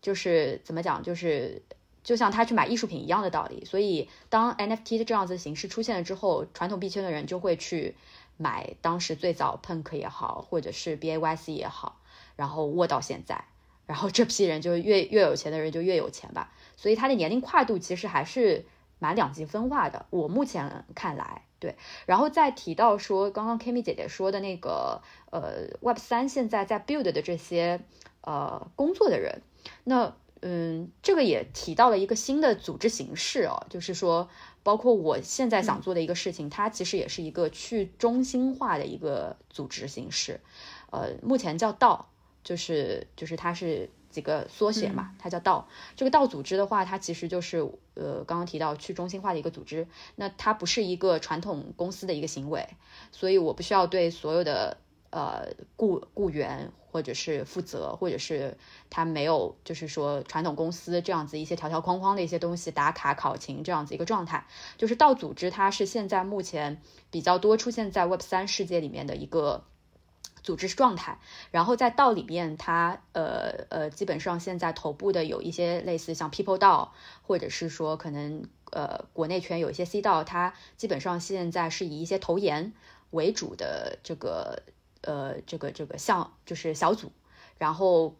就是怎么讲，就是就像他去买艺术品一样的道理。所以当 NFT 的这样子形式出现了之后，传统币圈的人就会去买当时最早 Punk 也好，或者是 BAYC 也好，然后握到现在。然后这批人就越越有钱的人就越有钱吧。所以他的年龄跨度其实还是蛮两极分化的。我目前看来，对。然后再提到说，刚刚 Kimi 姐姐说的那个，呃，Web 三现在在 build 的这些呃工作的人，那嗯，这个也提到了一个新的组织形式哦，就是说，包括我现在想做的一个事情，它其实也是一个去中心化的一个组织形式，呃，目前叫道，就是就是它是几个缩写嘛，它叫道。这个道组织的话，它其实就是呃刚刚提到去中心化的一个组织，那它不是一个传统公司的一个行为，所以我不需要对所有的呃雇雇员。或者是负责，或者是他没有，就是说传统公司这样子一些条条框框的一些东西，打卡考勤这样子一个状态，就是道组织，它是现在目前比较多出现在 Web 三世界里面的一个组织状态。然后在道里面，它呃呃，基本上现在头部的有一些类似像 People 道，或者是说可能呃国内圈有一些 C 道，它基本上现在是以一些投研为主的这个。呃，这个这个项就是小组，然后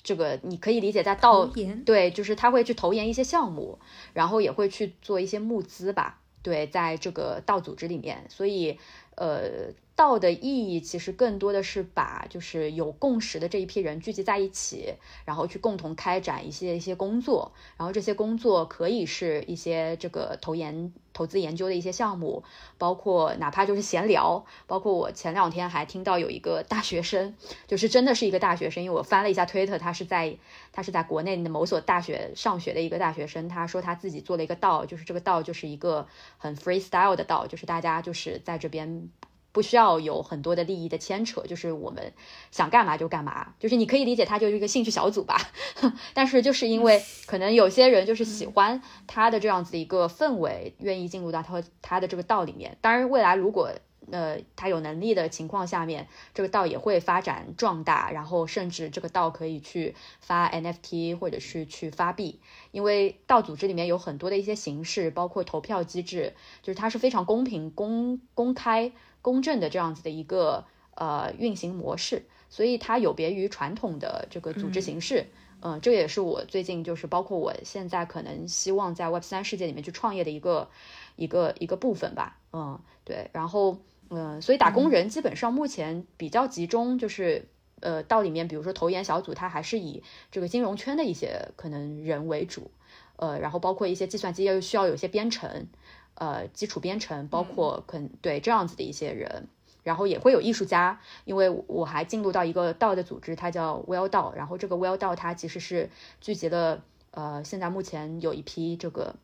这个你可以理解在道对，就是他会去投研一些项目，然后也会去做一些募资吧，对，在这个道组织里面，所以呃。道的意义其实更多的是把就是有共识的这一批人聚集在一起，然后去共同开展一些一些工作，然后这些工作可以是一些这个投研投资研究的一些项目，包括哪怕就是闲聊，包括我前两天还听到有一个大学生，就是真的是一个大学生，因为我翻了一下推特，他是在他是在国内的某所大学上学的一个大学生，他说他自己做了一个道，就是这个道就是一个很 freestyle 的道，就是大家就是在这边。不需要有很多的利益的牵扯，就是我们想干嘛就干嘛，就是你可以理解它就是一个兴趣小组吧。但是就是因为可能有些人就是喜欢他的这样子的一个氛围，愿意进入到他他的这个道里面。当然，未来如果呃他有能力的情况下面，这个道也会发展壮大，然后甚至这个道可以去发 NFT 或者是去发币，因为道组织里面有很多的一些形式，包括投票机制，就是它是非常公平、公公开。公正的这样子的一个呃运行模式，所以它有别于传统的这个组织形式，嗯，这也是我最近就是包括我现在可能希望在 Web 三世界里面去创业的一个一个一个部分吧，嗯，对，然后嗯，所以打工人基本上目前比较集中，就是呃到里面，比如说投研小组，它还是以这个金融圈的一些可能人为主，呃，然后包括一些计算机又需要有些编程。呃，基础编程包括可能对这样子的一些人，然后也会有艺术家，因为我还进入到一个道的组织，它叫 Well 道，然后这个 Well 道它其实是聚集了呃，现在目前有一批这个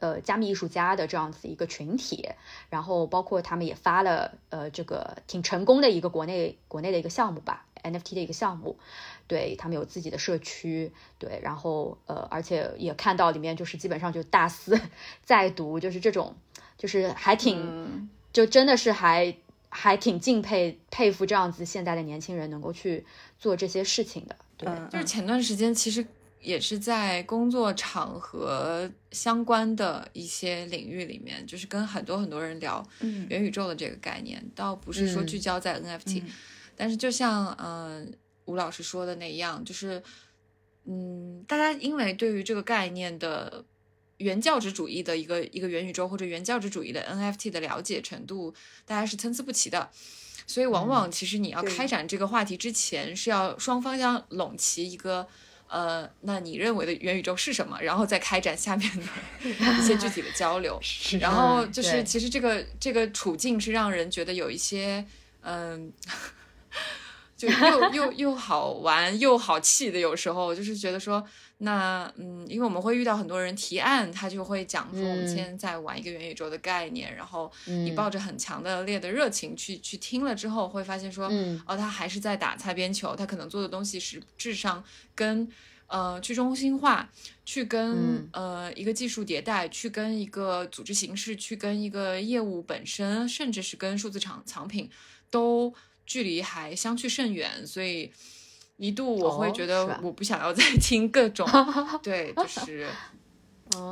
呃加密艺术家的这样子一个群体，然后包括他们也发了呃这个挺成功的一个国内国内的一个项目吧，NFT 的一个项目。对他们有自己的社区，对，然后呃，而且也看到里面就是基本上就大四 在读，就是这种，就是还挺，就真的是还还挺敬佩佩服这样子现在的年轻人能够去做这些事情的。对，就是前段时间其实也是在工作场合相关的一些领域里面，就是跟很多很多人聊元宇宙的这个概念，倒不是说聚焦在 NFT，但是就像嗯。吴老师说的那样，就是，嗯，大家因为对于这个概念的原教旨主义的一个一个元宇宙或者原教旨主义的 NFT 的了解程度，大家是参差不齐的，所以往往其实你要开展这个话题之前，是要双方要拢齐一个，呃，那你认为的元宇宙是什么，然后再开展下面的一些具体的交流，然后就是其实这个这个处境是让人觉得有一些，嗯。就又又又好玩又好气的，有时候就是觉得说，那嗯，因为我们会遇到很多人提案，他就会讲说，我们现在在玩一个元宇宙的概念，然后你抱着很强的烈的热情去去听了之后，会发现说，哦，他还是在打擦边球，他可能做的东西实质上跟呃去中心化，去跟呃一个技术迭代，去跟一个组织形式，去跟一个业务本身，甚至是跟数字藏藏品都。距离还相去甚远，所以一度我会觉得我不想要再 听各种 对，就是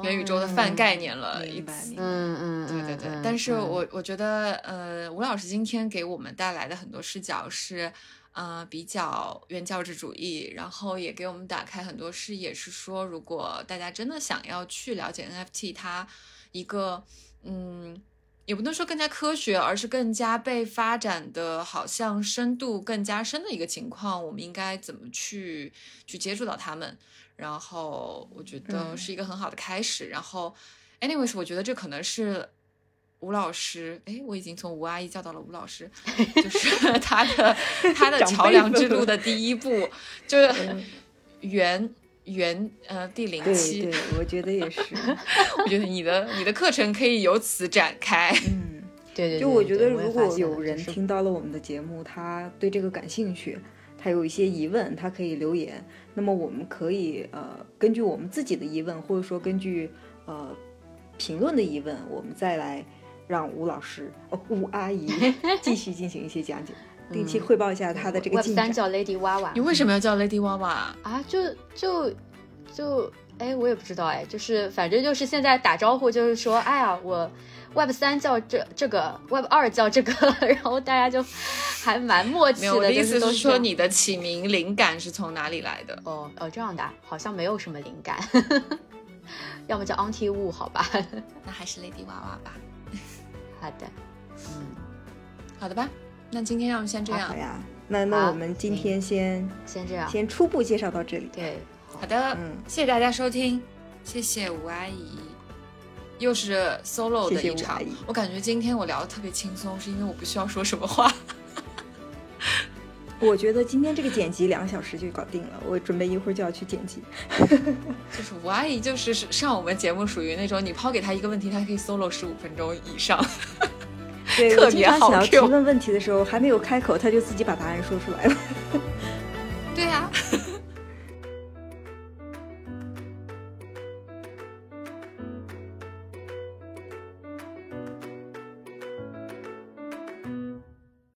元宇宙的泛概念了。一嗯嗯，对对对。但是我我觉得，呃，吴老师今天给我们带来的很多视角是，呃，比较原教旨主义，然后也给我们打开很多视野。是说，如果大家真的想要去了解 NFT，它一个嗯，也不能说更加科学，而是更加被发展的好像深度更加深的一个情况，我们应该怎么去去接触到他们？然后我觉得是一个很好的开始。然后，anyways，我觉得这可能是。吴老师，哎，我已经从吴阿姨叫到了吴老师，就 是他的他的桥梁之路的第一步，就是元元呃第零期，对，我觉得也是，我觉得你的你的课程可以由此展开，嗯，对对对，就我觉得如果有人听到了我们的节目，他对这个感兴趣，他有一些疑问，他可以留言，那么我们可以呃根据我们自己的疑问，或者说根据呃评论的疑问，我们再来。让吴老师哦，吴阿姨 继续进行一些讲解，定期汇报一下他的这个进展。叫 Lady 娃娃，你为什么要叫 Lady 娃娃啊？就就就哎，我也不知道哎，就是反正就是现在打招呼就是说，哎呀，我 Web 三叫这这个，Web 二叫这个，然后大家就还蛮默契的。我的意思是说，你的起名灵感是从哪里来的？哦哦，这样的，好像没有什么灵感，要么叫 Auntie Wu 好吧？那还是 Lady 娃娃吧。好的，嗯，好的吧，那今天让我们先这样。好呀，那那我们今天先先这样，先初步介绍到这里。对，好的，嗯，谢谢大家收听，谢谢吴阿姨，又是 solo 的一场。我感觉今天我聊的特别轻松，是因为我不需要说什么话。我觉得今天这个剪辑两个小时就搞定了，我准备一会儿就要去剪辑。就是吴阿姨，就是上我们节目属于那种你抛给她一个问题，她可以 solo 十五分钟以上。对我经常想要提问问题的时候还没有开口他就自己把答案说出来了。对呀